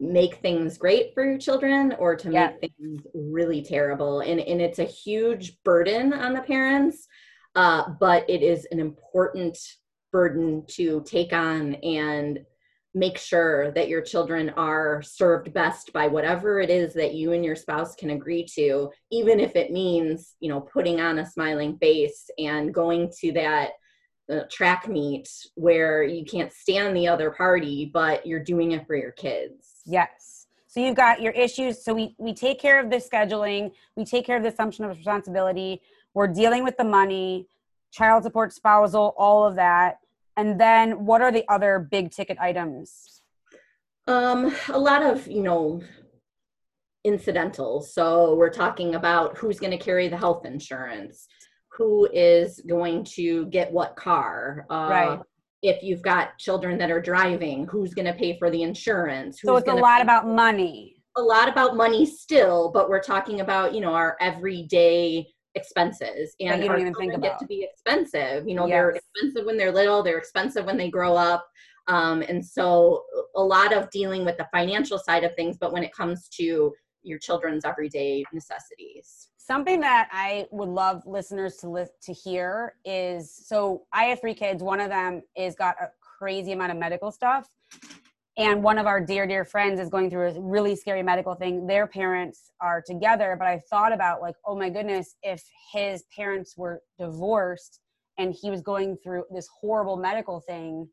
make things great for your children or to yeah. make things really terrible and, and it's a huge burden on the parents uh, but it is an important burden to take on and make sure that your children are served best by whatever it is that you and your spouse can agree to even if it means you know putting on a smiling face and going to that uh, track meet where you can't stand the other party but you're doing it for your kids. Yes. So you've got your issues. So we we take care of the scheduling. We take care of the assumption of responsibility. We're dealing with the money child support spousal all of that and then what are the other big ticket items? Um, a lot of, you know, incidentals. So we're talking about who's going to carry the health insurance, who is going to get what car. Uh, right. If you've got children that are driving, who's going to pay for the insurance? so it's a lot about money. A lot about money still, but we're talking about, you know, our everyday expenses and you don't our children get to be expensive. You know yes. they're expensive when they're little they're expensive when they grow up. Um, and so a lot of dealing with the financial side of things but when it comes to your children's everyday necessities. Something that i would love listeners to li- to hear is so i have three kids. One of them is got a crazy amount of medical stuff and one of our dear dear friends is going through a really scary medical thing their parents are together but i thought about like oh my goodness if his parents were divorced and he was going through this horrible medical thing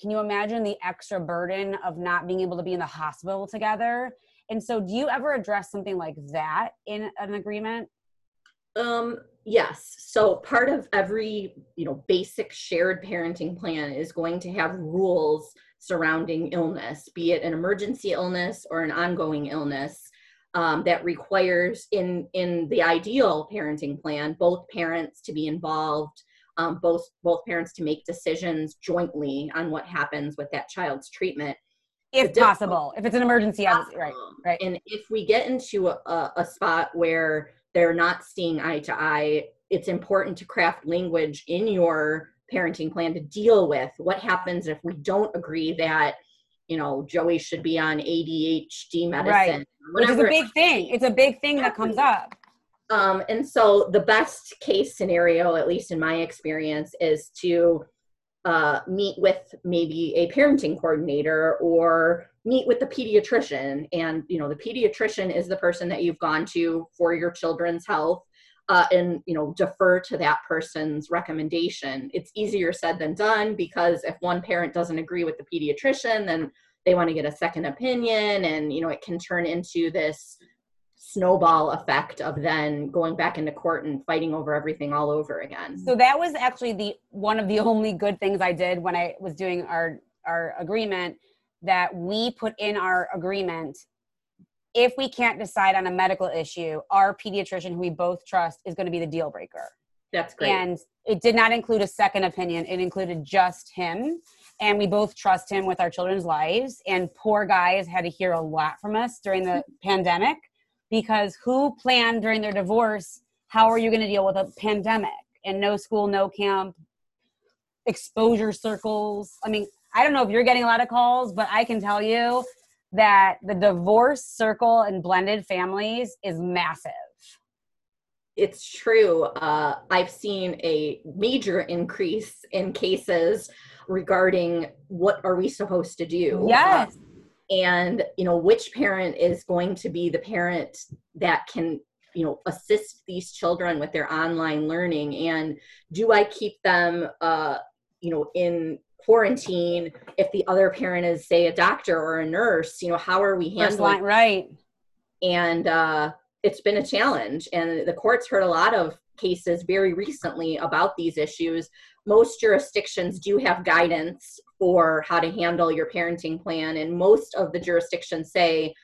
can you imagine the extra burden of not being able to be in the hospital together And so, do you ever address something like that in an agreement? Um, yes. So part of every, you know, basic shared parenting plan is going to have rules surrounding illness, be it an emergency illness or an ongoing illness. Um, that requires in in the ideal parenting plan both parents to be involved um, both both parents to make decisions jointly on what happens with that child's treatment if possible if it's an emergency obviously right right and if we get into a, a spot where they're not seeing eye to eye it's important to craft language in your parenting plan to deal with what happens if we don't agree that you know joey should be on adhd medicine right. which is a big thing. It's a big thing that comes up. Um, and so the best case scenario at least in my experience is to uh, meet with maybe a parenting coordinator or meet with the pediatrician. And you know the pediatrician is the person that you've gone to for your children's health uh, and you know defer to that person's recommendation it's easier said than done because if one parent doesn't agree with the pediatrician then they want to get a second opinion and you know it can turn into this snowball effect of then going back into court and fighting over everything all over again. So that was actually the one of the only good things I did when I was doing our our agreement that we put in our agreement if we can't decide on a medical issue, our pediatrician who we both trust is going to be the deal breaker. That's great. And it did not include a second opinion. It included just him. And we both trust him with our children's lives. And poor guys had to hear a lot from us during the pandemic because who planned during their divorce how are you going to deal with a pandemic and no school no camp exposure circles i mean i don't know if you're getting a lot of calls but i can tell you that the divorce circle and blended families is massive. It's true. Uh, i've seen a major increase in cases regarding what are we supposed to do? Yes. uh, and you know which parent is going to be the parent that can you know assist these children with their online learning? And do i keep them uh you know in quarantine if the other parent is say a doctor or a nurse you know how are we handling right. And uh it's been a challenge and the courts heard a lot of cases very recently about these issues. Most jurisdictions do have guidance for how to handle your parenting plan and most of the jurisdictions say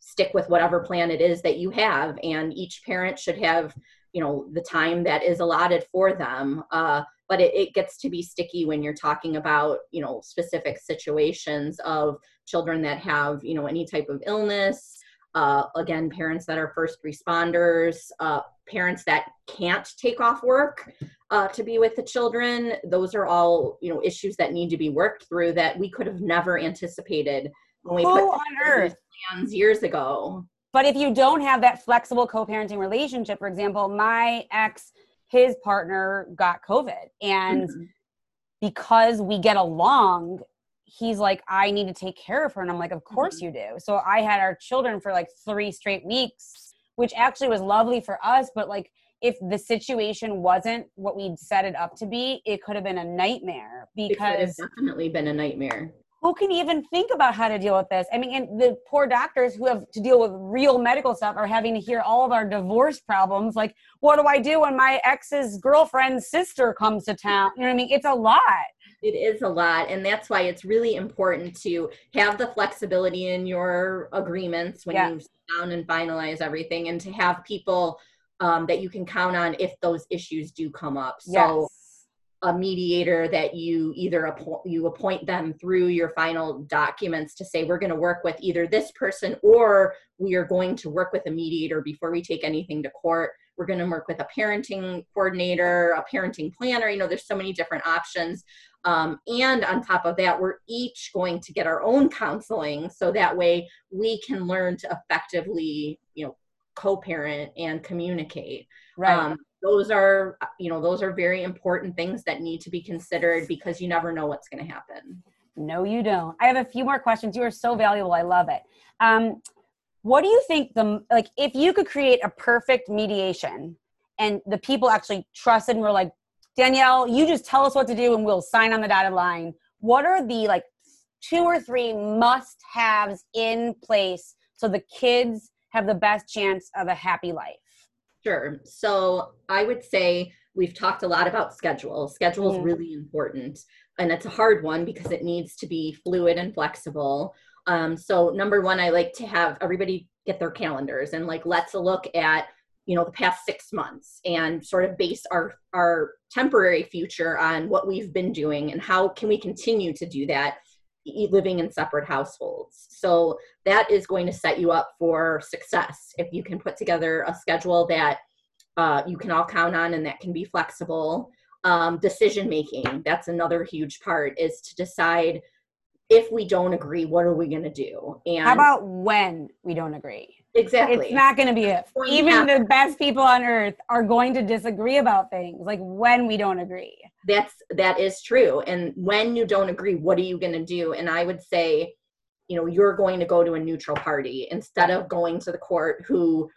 stick with whatever plan it is that you have and each parent should have you know the time that is allotted for them. Uh, but it, it gets to be sticky when you're talking about you know specific situations of children that have you know any type of illness uh, again parents that are first responders uh, parents that can't take off work uh, to be with the children. Those are all you know issues that need to be worked through that we could have never anticipated when we put on earth plans years ago. But if you don't have that flexible co-parenting relationship for example my ex his partner got covid and mm-hmm. because we get along he's like, I need to take care of her. And I'm like, Of course mm-hmm. you do. So I had our children for like three straight weeks, which actually was lovely for us. But like, if the situation wasn't what we'd set it up to be, it could have been a nightmare because it's definitely been a nightmare. Who can even think about how to deal with this? I mean, and the poor doctors who have to deal with real medical stuff are having to hear all of our divorce problems. Like, what do I do when my ex's girlfriend's sister comes to town? You know what I mean? It's a lot it is a lot and that's why it's really important to have the flexibility in your agreements when yeah. you sit down and finalize everything and to have people um, that you can count on if those issues do come up so yes. A mediator that you either appoint you appoint them through your final documents to say we're going to work with either this person or we are going to work with a mediator before we take anything to court we're going to work with a parenting coordinator a parenting planner you know there's so many different options um, and on top of that, we're each going to get our own counseling so that way we can learn to effectively, you know, co-parent and communicate. Right. Um, those are, you know, those are very important things that need to be considered because you never know what's going to happen. No, you don't. I have a few more questions. You are so valuable. I love it. Um, what do you think the like if you could create a perfect mediation and the people actually trusted and were like Danielle, you just tell us what to do and we'll sign on the dotted line. What are the like two or three must haves in place so the kids have the best chance of a happy life? Sure. So I would say we've talked a lot about schedule. Schedule is Mm. really important, and it's a hard one because it needs to be fluid and flexible. Um, so number one, I like to have everybody get their calendars and like let's look at you know the past six months and sort of base our our temporary future on what we've been doing and how can we continue to do that living in separate households. So that is going to set you up for success if you can put together a schedule that uh, you can all count on and that can be flexible. Um, decision making that's another huge part is to decide if we don't agree what are we going to do? And How about when we don't agree? Exactly. It's not going to be it. Even the best people on earth are going to disagree about things, like when we don't agree. that's that is true. And when you don't agree what are you going to do? And i would say you know you're going to go to a neutral party instead of going to the court who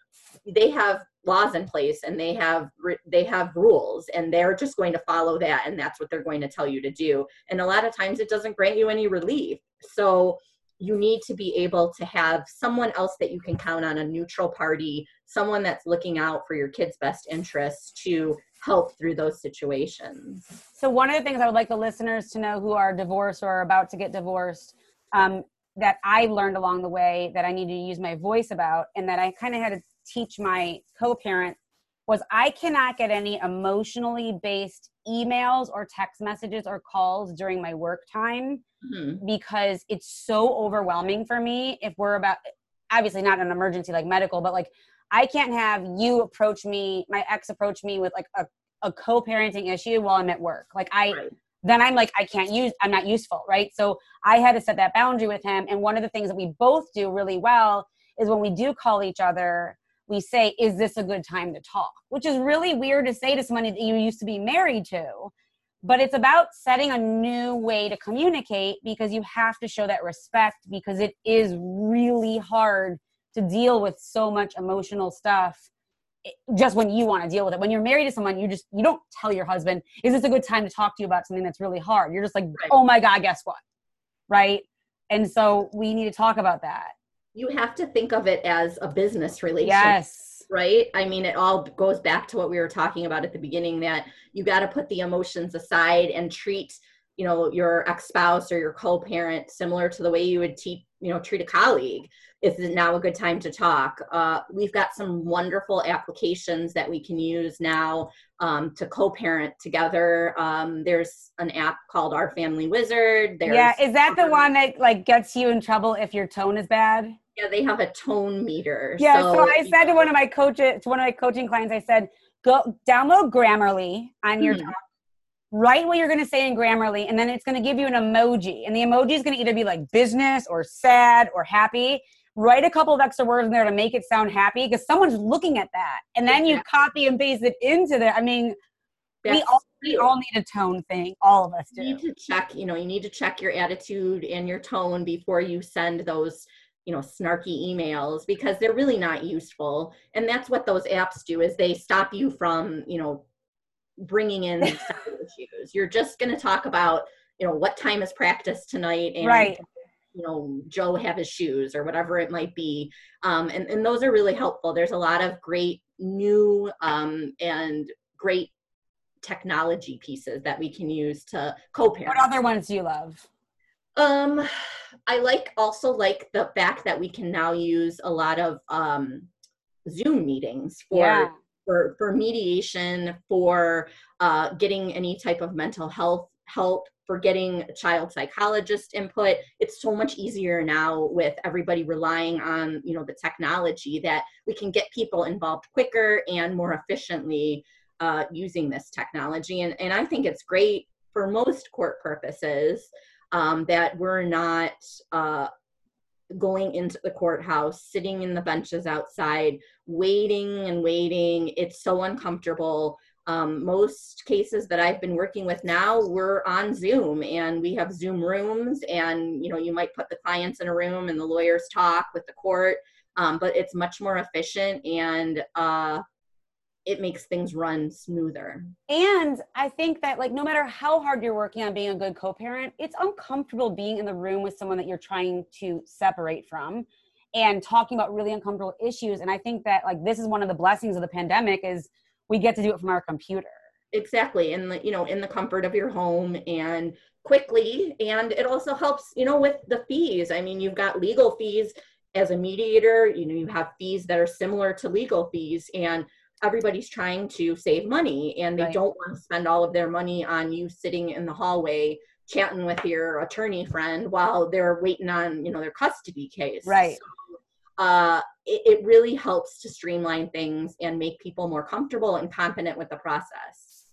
they have laws in place and they have they have rules and they're just going to follow that and that's what they're going to tell you to do. And a lot of times it doesn't grant you any relief. So you need to be able to have someone else that you can count on a neutral party someone that's looking out for your kids best interests to help through those situations. So, one of the things I would like the listeners to know who are divorced or are about to get divorced um, that I've learned along the way that I needed to use my voice about, and that I kind of had to teach my co parent was I cannot get any emotionally based emails or text messages or calls during my work time Mhm. because it's so overwhelming for me if we're about obviously not an emergency like medical but like i can't have you approach me my ex approach me with like a, a co-parenting issue while i'm at work like i Right. then i'm like i can't use i'm not useful right so i had to set that boundary with him and one of the things that we both do really well is when we do call each other we say is this a good time to talk? Which is really weird to say to someone that you used to be married to but it's about setting a new way to communicate because you have to show that respect because it is really hard to deal with so much emotional stuff eh, just when you want to deal with it. When you're married to someone you just you don't tell your husband is this a good time to talk to you about something that's really hard? You're just like Right. oh my god guess what? Right? And so we need to talk about that you have to think of it as a business relationship yes. right? I mean it all goes back to what we were talking about at the beginning that you got to put the emotions aside and treat you know your ex-spouse or your co-parent similar to the way you would teach you know treat a colleague. Is it now a good time to talk? Uh, we've got some wonderful applications that we can use now um, to co-parent together. Um, there's an app called OurFamilyWizard. There's yeah is that the one that like gets you in trouble if your tone is bad yeah they have a tone meter Yeah, so, I you said to one of my coaches, to one of my coaching clients, I said, go download Grammarly on your mm-hmm. talk, write what you're going to say in Grammarly, and then it's going to give you an emoji, and the emoji is going to either be like business or sad or happy. Write a couple of extra words in there to make it sound happy because someone's looking at that, and then you copy and paste it into there. I mean, we all we all need a tone thing. All of us you need to check you know you need to check your attitude and your tone before you send those you know snarky emails because they're really not useful. And that's what those apps do is they stop you from you know bringing in issues. You're just going to talk about you know what time is practice tonight and Right. you know joe have his shoes or whatever it might be. Um, and, and those are really helpful. There's a lot of great new um, and great technology pieces that we can use to co-parent. What other ones do you love? Um, I like also like the fact that we can now use a lot of um, Zoom meetings for Yeah. for for mediation, for uh, getting any type of mental health help, for getting child psychologist input. It's so much easier now with everybody relying on you know the technology that we can get people involved quicker and more efficiently uh, using this technology. And and I think it's great for most court purposes um, that we're not uh, going into the courthouse, sitting in the benches outside, waiting and waiting. It's so uncomfortable. Um, most cases that I've been working with now, we're on Zoom and we have Zoom rooms, and you know, you might put the clients in a room and the lawyers talk with the court, um, but it's much more efficient and uh, it makes things run smoother. And I think that like no matter how hard you're working on being a good co-parent, it's uncomfortable being in the room with someone that you're trying to separate from. and talking about really uncomfortable issues. And I think that like this is one of the blessings of the pandemic is we get to do it from our computer. Exactly. And you know, in the comfort of your home and quickly. And it also helps, you know, with the fees. I mean, you've got legal fees as a mediator, you know, you have fees that are similar to legal fees and everybody's trying to save money and they right. don't want to spend all of their money on you sitting in the hallway chatting with your attorney friend while they're waiting on you know their custody case. Right. So, uh, it, it really helps to streamline things and make people more comfortable and confident with the process.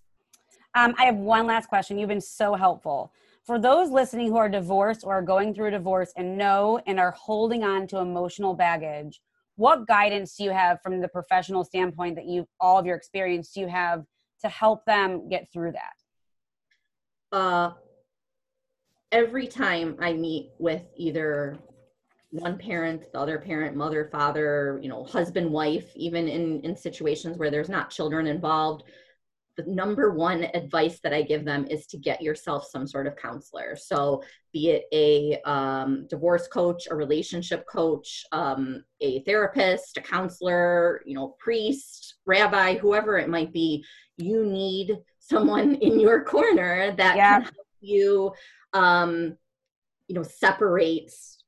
Um, i have one last question. You've been so helpful. For those listening who are divorced or are going through a divorce and know and are holding on to emotional baggage what guidance do you have from the professional standpoint that you all of your experience do you have to help them get through that? Uh, every time I meet with either one parent, the other parent, mother, father, you know, husband, wife, even in, in situations where there's not children involved, the number one advice that I give them is to get yourself some sort of counselor. So, be it a um, divorce coach, a relationship coach, um, a therapist, a counselor, you know, priest, rabbi, whoever it might be, you need someone in your corner that yeah. can help you um, you know, separates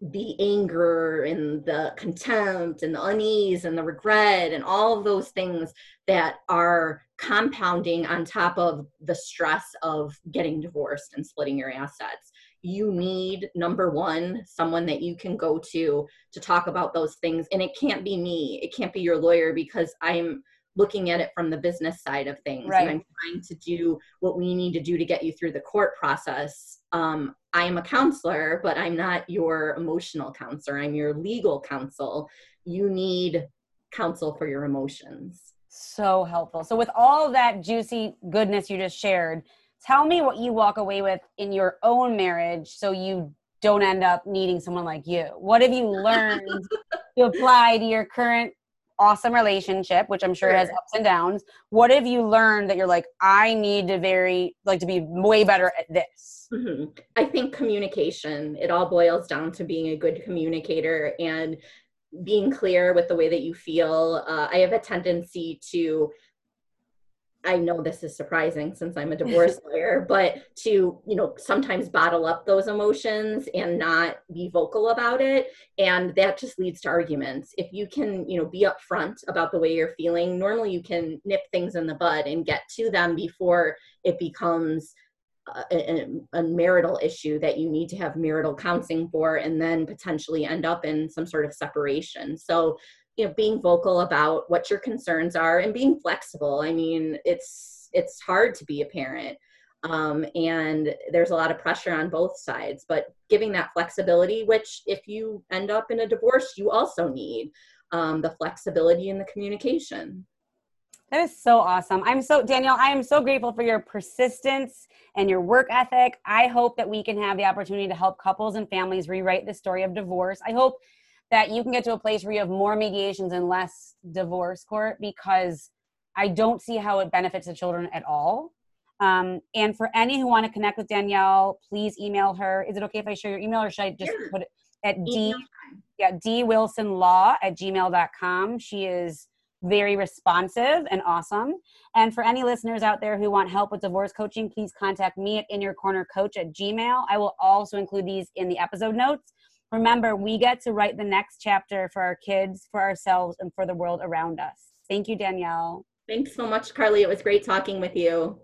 the anger and the contempt and the unease and the regret and all of those things that are compounding on top of the stress of getting divorced and splitting your assets you need number one someone that you can go to to talk about those things and it can't be me it can't be your lawyer because i'm looking at it from the business side of things. Right. I'm trying to do what we need to do to get you through the court process. Um, I am a counselor, but I'm not your emotional counselor. I'm your legal counsel. You need counsel for your emotions. So helpful. So, with all that juicy goodness you just shared, tell me what you walk away with in your own marriage so you don't end up needing someone like you. What have you learned to apply to your current awesome relationship, which I'm sure, sure, has ups and downs. What have you learned that you're like, I need to very like to be way better at this? Mm-hmm. I think communication. It all boils down to being a good communicator and being clear with the way that you feel. Uh, I have a tendency to I know this is surprising since I'm a divorce lawyer, but to, you know, sometimes bottle up those emotions and not be vocal about it. And that just leads to arguments. If you can, you know, be upfront about the way you're feeling, normally you can nip things in the bud and get to them before it becomes a, a, marital issue that you need to have marital counseling for and then potentially end up in some sort of separation. So you know being vocal about what your concerns are and being flexible i mean it's it's hard to be a parent um, and there's a lot of pressure on both sides but giving that flexibility which if you end up in a divorce you also need um, the flexibility and the communication that is so awesome i'm so danielle i am so grateful for your persistence and your work ethic i hope that we can have the opportunity to help couples and families rewrite the story of divorce i hope that you can get to a place where you have more mediations and less divorce court because I don't see how it benefits the children at all. Um, and for any who want to connect with Danielle, please email her. Is it okay if I share your email or should I just put it at D yeah, D Wilson Law at gmail.com. She is very responsive and awesome. And for any listeners out there who want help with divorce coaching, please contact me at in your corner coach at gmail. I will also include these in the episode notes. Remember, we get to write the next chapter for our kids, for ourselves, and for the world around us. Thank you, Danielle. Thanks so much, Carly. It was great talking with you.